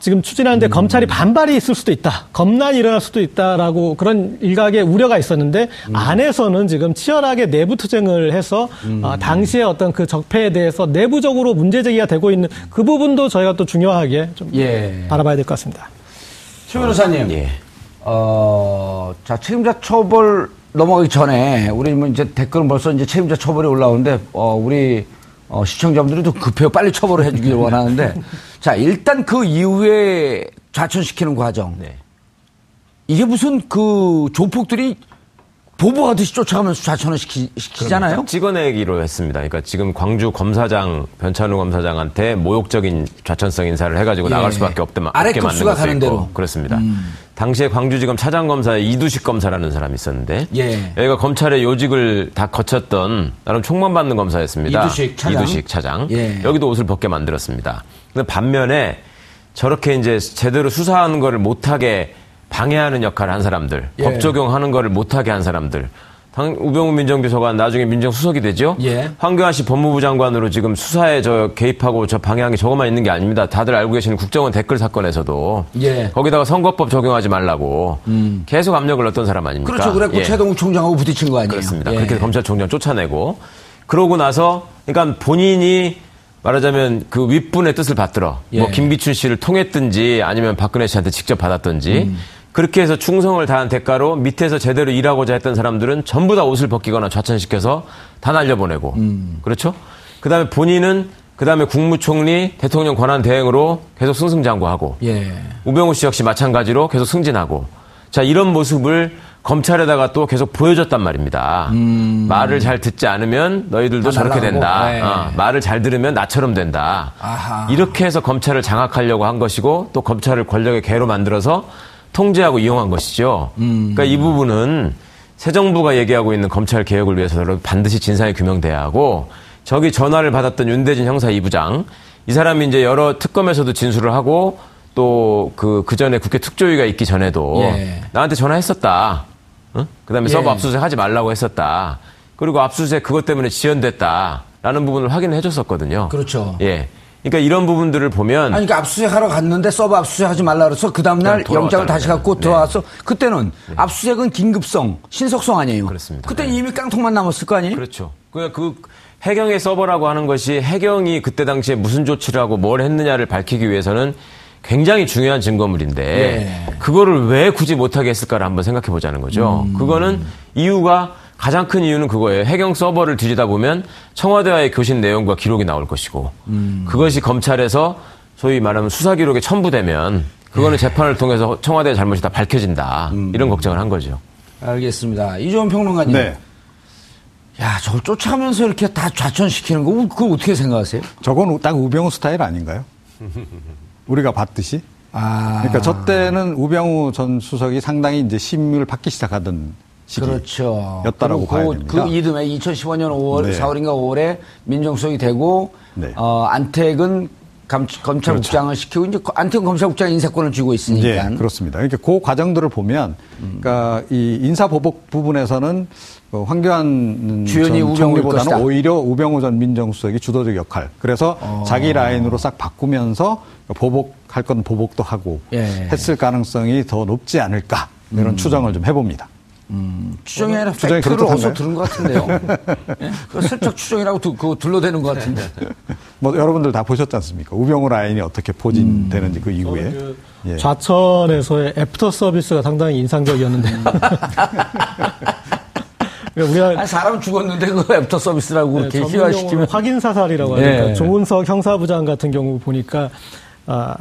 지금 추진하는데 검찰이 반발이 있을 수도 있다. 검난이 일어날 수도 있다라고 그런 일각의 우려가 있었는데 안에서는 지금 치열하게 내부 투쟁을 해서 아, 당시의 어떤 그 적폐에 대해서 내부적으로 문제 제기가 되고 있는 그 부분도 저희가 또 중요하게 좀 예. 바라봐야 될 것 같습니다. 최 변호사님. 예. 어, 자, 책임자 처벌 넘어가기 전에 우리 뭐 이제 댓글은 벌써 이제 책임자 처벌이 올라오는데 어, 우리 어, 시청자분들이 좀 급해요. 빨리 처벌을 해주길 원하는데 자, 일단 그 이후에 좌천시키는 과정. 네. 이게 무슨 그 조폭들이 보복하듯이 쫓아가면서 좌천을 시키, 시키잖아요. 찍어내기로 했습니다. 그러니까 지금 광주 검사장 변찬우 검사장한테 모욕적인 좌천성 인사를 해가지고 예. 나갈 수밖에 마- 아래 급수가 가는 대로. 음. 그렇습니다. 당시에 광주지검 차장검사의 이두식 검사라는 사람이 있었는데 예. 여기가 검찰의 요직을 다 거쳤던 나름 총만 받는 검사였습니다. 이두식 차장. 이두식 차장. 예. 여기도 옷을 벗게 만들었습니다. 근데 반면에 저렇게 이제 제대로 수사하는 거를 못하게 방해하는 역할을 한 사람들, 예. 법 적용하는 거를 못하게 한 사람들. 당, 우병우 민정비서관 나중에 민정수석이 되죠? 예. 황교안 씨 법무부 장관으로 지금 수사에 저 개입하고 저게 저것만 있는 게 아닙니다. 다들 알고 계시는 국정원 댓글 사건에서도 예. 거기다가 선거법 적용하지 말라고 계속 압력을 넣었던 사람 아닙니까? 그렇죠. 그랬고 예. 최동욱 총장하고 부딪힌 거 아니에요. 그렇습니다. 예. 그렇게 검찰총장 쫓아내고 그러고 나서 그러니까 본인이 말하자면 그 윗분의 뜻을 받들어 예. 뭐 김비춘 씨를 통했든지 아니면 박근혜 씨한테 직접 받았든지 음. 그렇게 해서 충성을 다한 대가로 밑에서 제대로 일하고자 했던 사람들은 전부 다 옷을 벗기거나 좌천시켜서 다 날려보내고 음. 그렇죠? 그다음에 본인은 그다음에 국무총리 대통령 권한 대행으로 계속 승승장구하고 예. 우병우 씨 역시 마찬가지로 계속 승진하고 자 이런 모습을 검찰에다가 또 계속 보여줬단 말입니다. 말을 잘 듣지 않으면 너희들도 음. 다 저렇게 날아가고. 된다. 네. 어, 말을 잘 들으면 나처럼 된다. 아하. 이렇게 해서 검찰을 장악하려고 한 것이고 또 검찰을 권력의 개로 만들어서 통제하고 이용한 것이죠. 음. 그러니까 이 부분은 새 정부가 얘기하고 있는 검찰 개혁을 위해서는 반드시 진상이 규명돼야 하고 저기 전화를 받았던 윤대진 형사 2부장 이 사람이 이제 여러 특검에서도 진술을 하고 또 그 그 전에 국회 특조위가 있기 전에도 예. 나한테 전화했었다. 응? 그다음에 예. 서버 압수수색 하지 말라고 했었다. 그리고 압수수색 그것 때문에 지연됐다라는 부분을 확인을 해줬었거든요. 그렇죠. 예. 그러니까 이런 부분들을 보면 아니, 그러니까 압수수색 하러 갔는데 서버 압수수색 하지 말라 그래서 그 다음날 그냥 돌아왔다는 영장을 다시. 갖고 네. 들어와서 그때는 압수수색은 긴급성, 신속성 아니에요. 그렇습니다. 그때 네. 이미 깡통만 남았을 거 아니에요? 그렇죠. 그, 그 해경의 서버라고 하는 것이 해경이 그때 당시에 무슨 조치를 하고 뭘 했느냐를 밝히기 위해서는 굉장히 중요한 증거물인데 예. 그거를 왜 굳이 못하게 했을까를 한번 생각해 보자는 거죠. 음. 그거는 이유가 가장 큰 이유는 그거예요. 해경 서버를 뒤지다 보면 청와대와의 교신 내용과 기록이 나올 것이고 음. 그것이 검찰에서 소위 말하면 수사 기록에 첨부되면 그거는 예. 재판을 통해서 청와대의 잘못이 다 밝혀진다. 음. 이런 걱정을 한 거죠. 알겠습니다. 이종원 평론가님. 네. 야, 저걸 쫓아가면서 이렇게 다 좌천시키는 거, 그걸 어떻게 생각하세요? 저건 딱 우병우 스타일 아닌가요? [laughs] 우리가 봤듯이. 아. 그러니까 저 때는 우병우 전 수석이 상당히 이제 심의를 받기 시작하던 시기. 그렇죠. 였다라고 그리고 봐야 그, 됩니다. 그 이듬해 2015년 5월, 네. 4월인가 5월에 민정수석이 되고, 네. 어, 안택은 감- 검찰국장을 시키고, 이제 안택은 검찰국장 인사권을 쥐고 있으니까. 예, 그렇습니다. 그러니까 그 과정들을 보면, 그러니까 이 인사보복 부분에서는 그 황교안 주연이 것이다. 오히려 우병우 전 민정수석이 주도적 역할. 그래서 어. 자기 라인으로 싹 바꾸면서 보복할 건 보복도 하고 예. 했을 가능성이 더 높지 않을까 이런 추정을 좀 해봅니다. 추정이 아니라 추정이 팩트를? 어디서 들은 것 같은데요. [laughs] 예? 그거 슬쩍 추정이라고 두- 그거 둘러대는 것 같은데. 뭐 여러분들 다 보셨지 않습니까? 우병우 라인이 어떻게 포진되는지 그 이후에. 예. 좌천에서의 애프터 서비스가 상당히 인상적이었는데. [laughs] 그러니까 우리가 아니, 사람 죽었는데 그거 애프터 서비스라고 네, 이렇게 희화시키면. 확인 사살이라고 하니까 예. 조은석 형사부장 같은 경우 보니까 아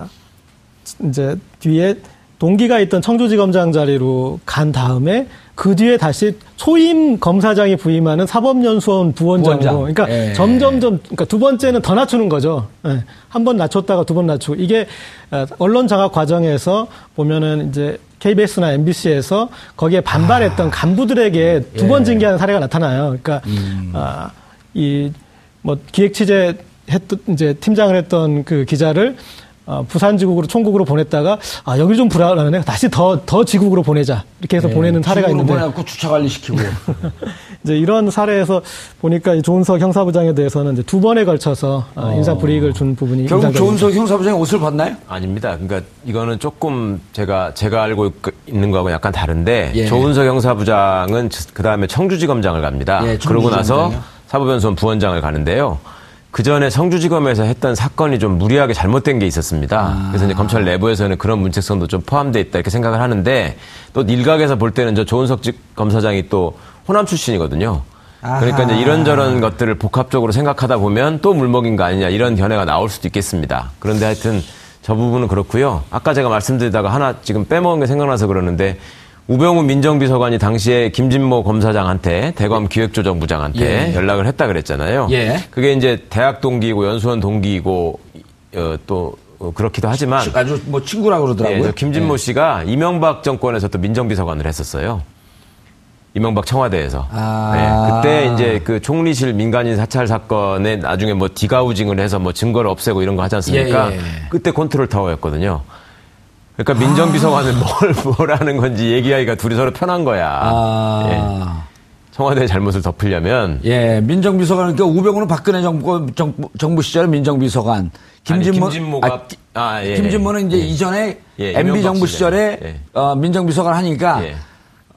이제 뒤에 동기가 있던 청주지검장 자리로 간 다음에 그 뒤에 다시 초임 검사장이 부임하는 사법연수원 부원장으로 부원장. 그러니까 예. 점점점 그러니까 두 번째는 더 낮추는 거죠. 예. 한번 낮췄다가 두 번 낮추고 이게 어, 언론 장악 과정에서 보면은 이제 KBS나 MBC에서 거기에 반발했던 간부들에게 두번 예. 징계하는 사례가 나타나요. 그러니까 아, 이뭐 기획 취재 했던 이제 팀장을 했던 그 기자를 어, 부산 지국으로 총국으로 보냈다가 아 여기 좀 불안하네 다시 더 더 지국으로 보내자 이렇게 해서 보내는 사례가 있는데 보내갖고 주차 관리 시키고. [laughs] 이제 이런 사례에서 보니까 이 조은석 형사부장에 대해서는 이제 두 번에 걸쳐서 어, 인사 불이익을 준 부분이 결국. 조은석 형사부장이 옷을 봤나요? 아닙니다. 그러니까 이거는 조금 제가 제가 알고 있- 있는 거하고 약간 다른데 예. 조은석 형사부장은 그 다음에 청주지검장을 갑니다. 예, 그러고 나서? 사법연수원 부원장을 가는데요. 그 전에 청주지검에서 했던 사건이 좀 무리하게 잘못된 게 있었습니다. 아. 그래서 이제 검찰 내부에서는 그런 문책성도 좀 포함되어 있다 이렇게 생각을 하는데 또 일각에서 볼 때는 저 조은석 직- 검사장이 또 호남 출신이거든요. 그러니까 이제. 이런저런 것들을 복합적으로 생각하다 보면 또 물먹인 거 아니냐 이런 견해가 나올 수도 있겠습니다. 그런데 하여튼 저 부분은 그렇고요. 아까 제가 말씀드리다가 하나 지금 빼먹은 게 생각나서 그러는데 우병우 민정비서관이 당시에 김진모 검사장한테 대검 기획조정부장한테 예. 연락을 했다 그랬잖아요. 예. 그게 이제 대학 동기이고 연수원 동기이고 어, 또 어, 그렇기도 하지만 아주 뭐 친구라고 그러더라고요. 예, 저 김진모 예. 씨가 이명박 정권에서 또 민정비서관을 했었어요. 이명박 청와대에서. 아. 네, 그때 이제 그 총리실 민간인 사찰 사건에 나중에 뭐 디가우징을 해서 뭐 증거를 없애고 이런 거 하지 않습니까? 예, 예. 그때 컨트롤 타워였거든요. 그러니까 민정비서관은 뭘, [laughs] 뭘 하는 건지 얘기하기가 둘이 서로 편한 거야. 예. 아. 청와대의 잘못을 덮으려면 예, 민정비서관, 그러니까 우병우는 박근혜 정부, 정부, 정부 시절에 민정비서관. 김진모, 아니, 김진모가 아, 기- 아, 예, 김진모는 이제 예. 이전에 예, MB 정부 시절에. 시절에 예. 어, 민정비서관 하니까 예.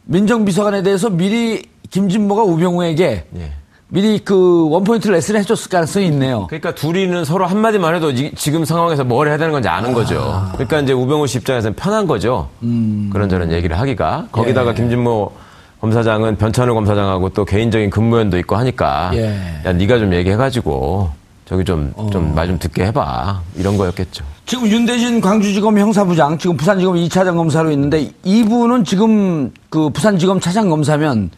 민정비서관에 대해서 미리 김진모가 우병우에게 예. 미리 그 원포인트 레슨을 해줬을 가능성이 있네요. 그러니까 둘이는 서로 한마디만 해도 지- 지금 상황에서 뭘 해야 되는 건지 아는 거죠. 그러니까 이제 우병우 씨 입장에서는 편한 거죠. 그런저런 얘기를 하기가. 거기다가 예. 김진모 검사장은 변찬우 검사장하고 또 개인적인 근무연도 있고 하니까 예. 야 네가 좀 얘기해가지고 저기 좀 좀 말좀 듣게 해봐 이런 거였겠죠. 지금 윤대진 광주지검 형사부장, 지금 부산지검 2차장 검사로 있는데 이분은 지금 그 부산지검 차장 검사면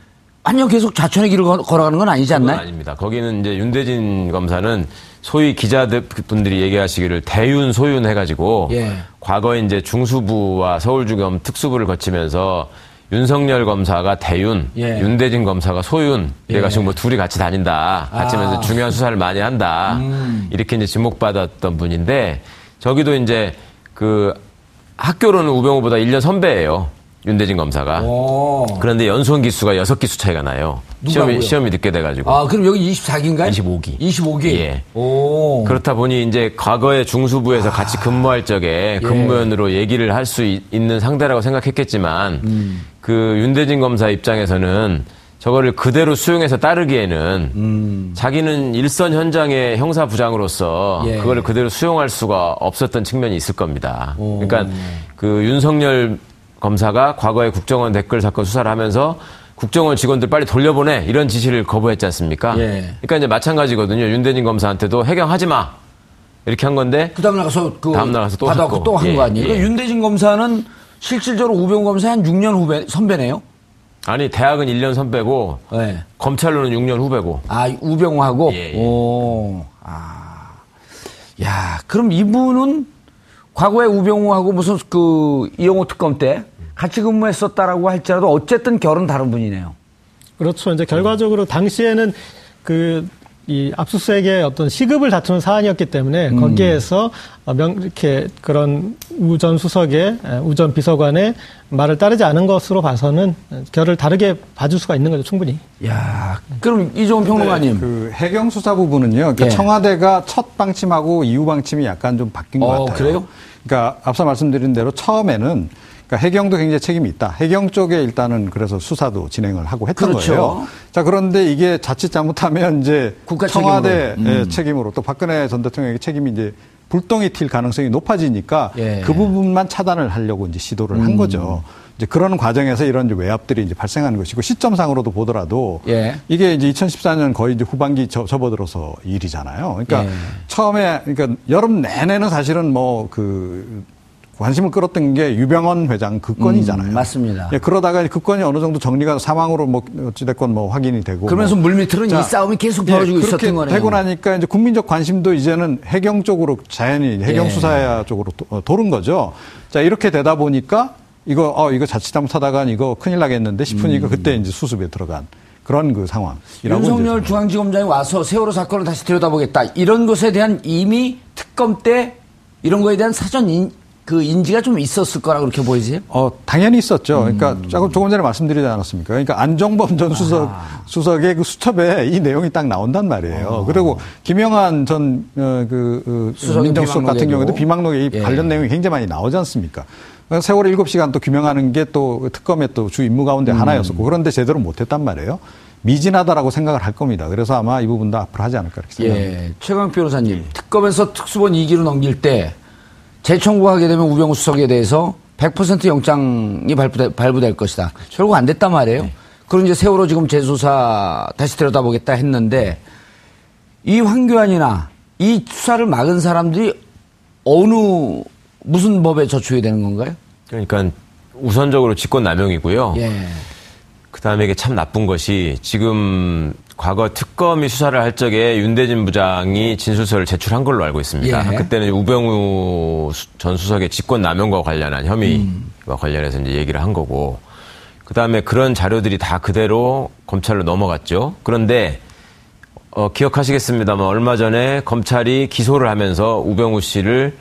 완전 계속 좌천의 길을 걸- 걸어가는 건 아니지 않나요? 아닙니다. 거기는 이제 윤대진 검사는 소위 기자들 분들이 얘기하시기를 대윤 소윤 해가지고 예. 과거에 이제 중수부와 서울주검 특수부를 거치면서 윤석열 검사가 대윤, 예. 윤대진 검사가 소윤, 내가 지금 뭐 둘이 같이 다닌다, 같이 아. 음. 면서 중요한 수사를 많이 한다, 이렇게 이제 지목받았던 분인데 저기도 이제 그 학교로는 우병우보다 1년 선배예요. 윤대진 검사가. 오. 그런데 연수원 기수가 6기수 차이가 나요. 시험이, 시험이 늦게 돼가지고. 아, 그럼 여기 24기인가요? 25기. 25기? 예. 오. 그렇다 보니 이제 과거에 중수부에서 같이 근무할 적에 예. 근무원으로 얘기를 할 수 있는 상대라고 생각했겠지만 음. 그 윤대진 검사 입장에서는 저거를 그대로 수용해서 따르기에는 음. 자기는 일선 현장의 형사 부장으로서 예. 그거를 그대로 수용할 수가 없었던 측면이 있을 겁니다. 그러니까 그 윤석열 검사가 과거에 국정원 댓글 사건 수사를 하면서 국정원 직원들 빨리 돌려보내 이런 지시를 거부했지 않습니까? 예. 그러니까 이제 마찬가지거든요. 윤대진 검사한테도 해경하지 마 이렇게 한 건데 그 다음 나가서 그. 다음 나가서 또 받아갖고 했고. 또한 예, 거 아니에요? 예. 그러니까 윤대진 검사는 실질적으로 우병우 검사 한 6년 후배, 선배네요? 아니 대학은 1년 선배고 네. 검찰로는 6년 후배고 아, 우병우하고? 예, 예. 오. 아. 야, 그럼 이분은 과거에 우병우하고 무슨 그 이용호 특검 때 같이 근무했었다라고 할지라도 어쨌든 결은 다른 분이네요. 그렇죠. 이제 결과적으로 당시에는 그, 이 압수수색의 어떤 시급을 다투는 사안이었기 때문에 음. 거기에서 어, 명, 이렇게 그런 우전 수석의, 에, 우전 비서관의 말을 따르지 않은 것으로 봐서는 결을 다르게 봐줄 수가 있는 거죠, 충분히. 야, 그럼 이종훈 평론가님. 그 해경 수사 부분은요. 그러니까 예. 청와대가 첫 방침하고 이후 방침이 약간 좀 바뀐 것 어, 같아요. 그래요? 그러니까 앞서 말씀드린 대로 처음에는 그러니까 해경도 굉장히 책임이 있다. 해경 쪽에 일단은 그래서 수사도 진행을 하고 했던 그렇죠. 거예요. 자 그런데 이게 자칫 잘못하면 이제 국가 청와대 책임으로. 음. 의 책임으로 또 박근혜 전 대통령의 책임이 이제 불똥이 튈 가능성이 높아지니까 예. 음. 그 부분만 차단을 하려고 이제 시도를 한 거죠. 이제 그런 과정에서 이런 이제 외압들이 이제 발생하는 것이고 시점상으로도 보더라도 예. 이게 이제 2014년 거의 이제 후반기 저, 접어들어서 일이잖아요. 그러니까 예. 처음에 그러니까 여름 내내는 사실은 뭐 그 관심을 끌었던 게 유병헌 회장 그 건이잖아요. 음, 맞습니다. 예, 그러다가 그 건이 어느 정도 정리가 사망으로 뭐 어찌됐건 뭐 확인이 되고 그러면서 뭐. 물밑으로는 자, 이 싸움이 계속 예, 벌어지고 그렇게 있었던 거네요. 되고 나니까 이제 국민적 관심도 이제는 해경 쪽으로 자연히 해경 예. 수사 쪽으로 도- 어, 도는 거죠. 자 이렇게 되다 보니까 이거 어 이거 자칫 잘못하다간 이거 큰일 나겠는데 싶으니까 그때 이제 수습에 들어간 그런 그 음. 윤석열 중앙지검장이 와서 세월호 사건을 다시 들여다보겠다. 이런 것에 대한 이미 특검 때 이런 거에 대한 사전 인, 그 인지가 좀 있었을 거라고 그렇게 보이세요? 어, 당연히 있었죠. 그러니까 음. 조금 조금 전에 말씀드리지 않았습니까? 그러니까 안정범 전 수석 아. 수석의 그 수첩에 이 내용이 딱 나온단 말이에요. 그리고 김영한 전 어, 그, 그 민정수석 같은. 경우에도 비망록에 이 예. 관련 내용이 굉장히 많이 나오지 않습니까? 그러니까 세월호 7시간 또 규명하는 게 또 특검의 또 주 임무 가운데 음. 하나였었고 그런데 제대로 못했단 말이에요. 미진하다라고 생각을 할 겁니다. 그래서 아마 이 부분도 앞으로 하지 않을까 이렇게 생각합니다. 예. 최강 변호사님, 특검에서 특수본 2기로 넘길 때 재청구하게 되면 우병우 수석에 대해서 100% 영장이 발부되, 발부될 것이다. 결국 안 됐단 말이에요. 그런 이제 세월호 지금 재수사 다시 들여다보겠다 했는데 이 황교안이나 이 수사를 막은 사람들이 어느 무슨 법에 저촉이 되는 건가요? 그러니까 우선적으로 직권 남용이고요. 예. 그 다음에 이게 참 나쁜 것이 지금 과거 특검이 수사를 할 적에 윤대진 부장이 진술서를 제출한 걸로 알고 있습니다. 예. 그때는 우병우 수- 전 수석의 직권 남용과 관련한 혐의와 관련해서 이제 얘기를 한 거고 그 다음에 그런 자료들이 다 그대로 검찰로 넘어갔죠. 그런데 어, 기억하시겠습니다만 얼마 전에 검찰이 기소를 하면서 우병우 씨를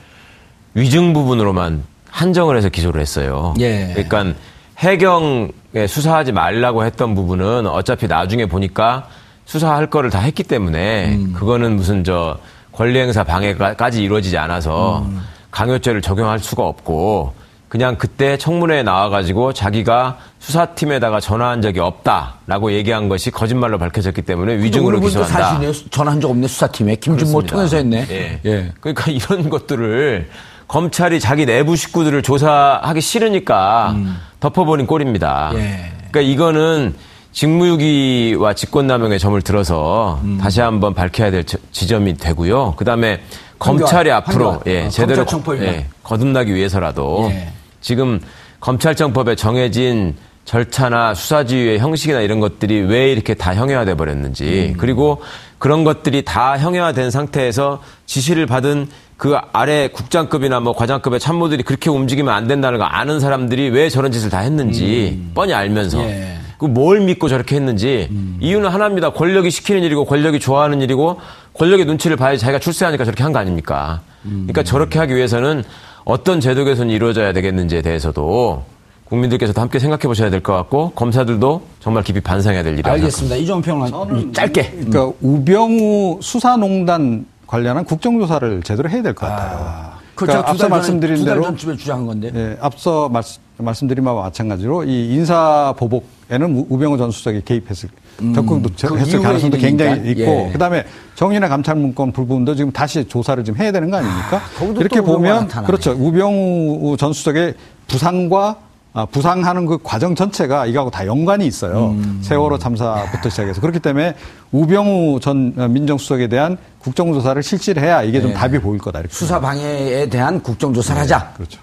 위증 부분으로만 한정을 해서 기소를 했어요. 예. 그러니까 해경에 수사하지 말라고 했던 부분은 어차피 나중에 보니까 수사할 거를 다 했기 때문에 음. 그거는 무슨 저 권리행사 방해까지 이루어지지 않아서 음. 강요죄를 적용할 수가 없고 그냥 그때 청문회에 나와가지고 자기가 수사팀에다가 전화한 적이 없다라고 얘기한 것이 거짓말로 밝혀졌기 때문에 위증으로 기소한다. 사실이네요. 전화한 적 없네 수사팀에 김준모 그렇습니다. 통해서 했네. 예. 예. 그러니까 [laughs] 이런 것들을 검찰이 자기 내부 식구들을 조사하기 싫으니까 덮어버린 꼴입니다. 음. 예. 그러니까 이거는 직무유기와 직권남용의 점을 들어서 음. 다시 한번 밝혀야 될 지- 지점이 되고요. 그 다음에 검찰이 황교안, 앞으로 황교안. 예, 어, 제대로. 예, 거듭나기 위해서라도 예. 지금 검찰청법에 정해진 절차나 수사지휘의 형식이나 이런 것들이 왜 이렇게 다 형해화돼 버렸는지 그리고 그런 것들이 다 형해화된 상태에서 지시를 받은 그 아래 국장급이나 뭐 과장급의 참모들이 그렇게 움직이면 안 된다는 거 아는 사람들이 왜 저런 짓을 다 했는지 뻔히 알면서 예. 그뭘 믿고 저렇게 했는지 이유는 하나입니다. 권력이 시키는 일이고 권력이 좋아하는 일이고 권력의 눈치를 봐야지 자기가 출세하니까 저렇게 한 거 아닙니까? 그러니까 저렇게 하기 위해서는 어떤 제도 개선이 이루어져야 되겠는지에 대해서도 국민들께서도 함께 생각해 보셔야 될 것 같고 검사들도 정말 깊이 반성해야 될 일이라고 알겠습니다. 이종훈 평론 짧게. 그러니까 우병우 수사농단 관련한 국정조사를 제대로 해야 될 것 같아요. 그 그러니까 앞서 말씀드린 두달 대로 전쯤에 주장한 건데. 예, 앞서 말씀, 말씀드린 바와 마찬가지로 이 인사 보복에는 우- 우병우 전 수석이 개입했을 적극 그 했을 가능성도. 굉장히 있고 예. 그다음에 정의나 감찰 문건 불부분도 지금 다시 조사를 좀 해야 되는 거 아닙니까? 거기도 이렇게 보면. 그렇죠. 우병우 전 수석의 부상과 아, 부상하는 그 과정 전체가 이거하고 다 연관이 있어요. 음. 세월호 참사부터 시작해서 그렇기 때문에 우병우 전 민정수석에 대한 국정조사를 실시를 해야 이게 좀 네. 답이 보일 거다. 이렇게 수사 방해에 대한 국정조사를 하자. 그렇죠.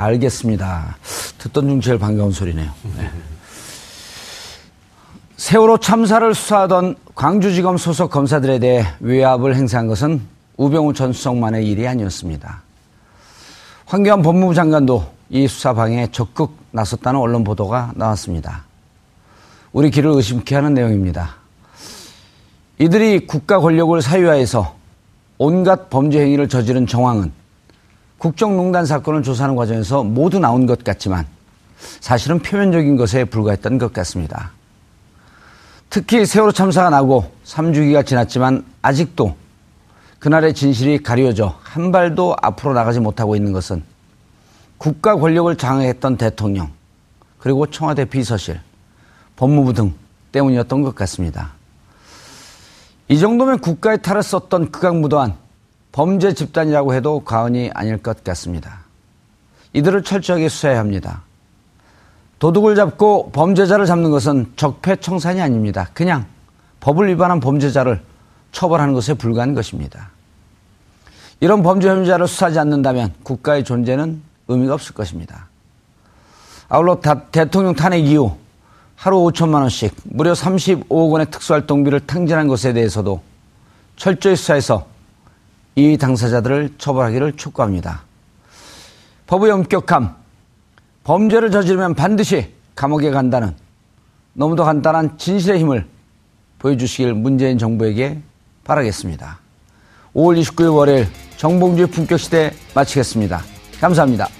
알겠습니다. 듣던 중 제일 반가운 소리네요. 네. 세월호 참사를 수사하던 광주지검 소속 검사들에 대해 외압을 행사한 것은 우병우 전 수석만의 일이 아니었습니다. 황교안 법무부 장관도 이 수사 방해에 적극 나섰다는 언론 보도가 나왔습니다. 우리 귀를 의심케 하는 내용입니다. 이들이 국가 권력을 사유화해서 온갖 범죄 행위를 저지른 정황은 국정농단 사건을 조사하는 과정에서 모두 나온 것 같지만 사실은 표면적인 것에 불과했던 것 같습니다. 특히 세월호 참사가 나고 3주기가 지났지만 아직도 그날의 진실이 가려져 한 발도 앞으로 나가지 못하고 있는 것은 국가 권력을 장악했던 대통령 그리고 청와대 비서실, 법무부 등 때문이었던 것 같습니다. 이 정도면 국가의 탈을 썼던 극악무도한 범죄 집단이라고 해도 과언이 아닐 것 같습니다. 이들을 철저하게 수사해야 합니다. 도둑을 잡고 범죄자를 잡는 것은 적폐청산이 아닙니다. 그냥 법을 위반한 범죄자를 처벌하는 것에 불과한 것입니다. 이런 범죄 혐의자를 수사하지 않는다면 국가의 존재는 의미가 없을 것입니다. 아울러 다- 대통령 탄핵 이후 하루 5천만 원씩 무려 35억 원의 특수활동비를 탕진한 것에 대해서도 철저히 수사해서 이 당사자들을 처벌하기를 촉구합니다. 법의 엄격함, 범죄를 저지르면 반드시 감옥에 간다는 너무도 간단한 진실의 힘을 보여주시길 문재인 정부에게 바라겠습니다. 5월 29일 월요일 정봉주의 품격시대 마치겠습니다. 감사합니다.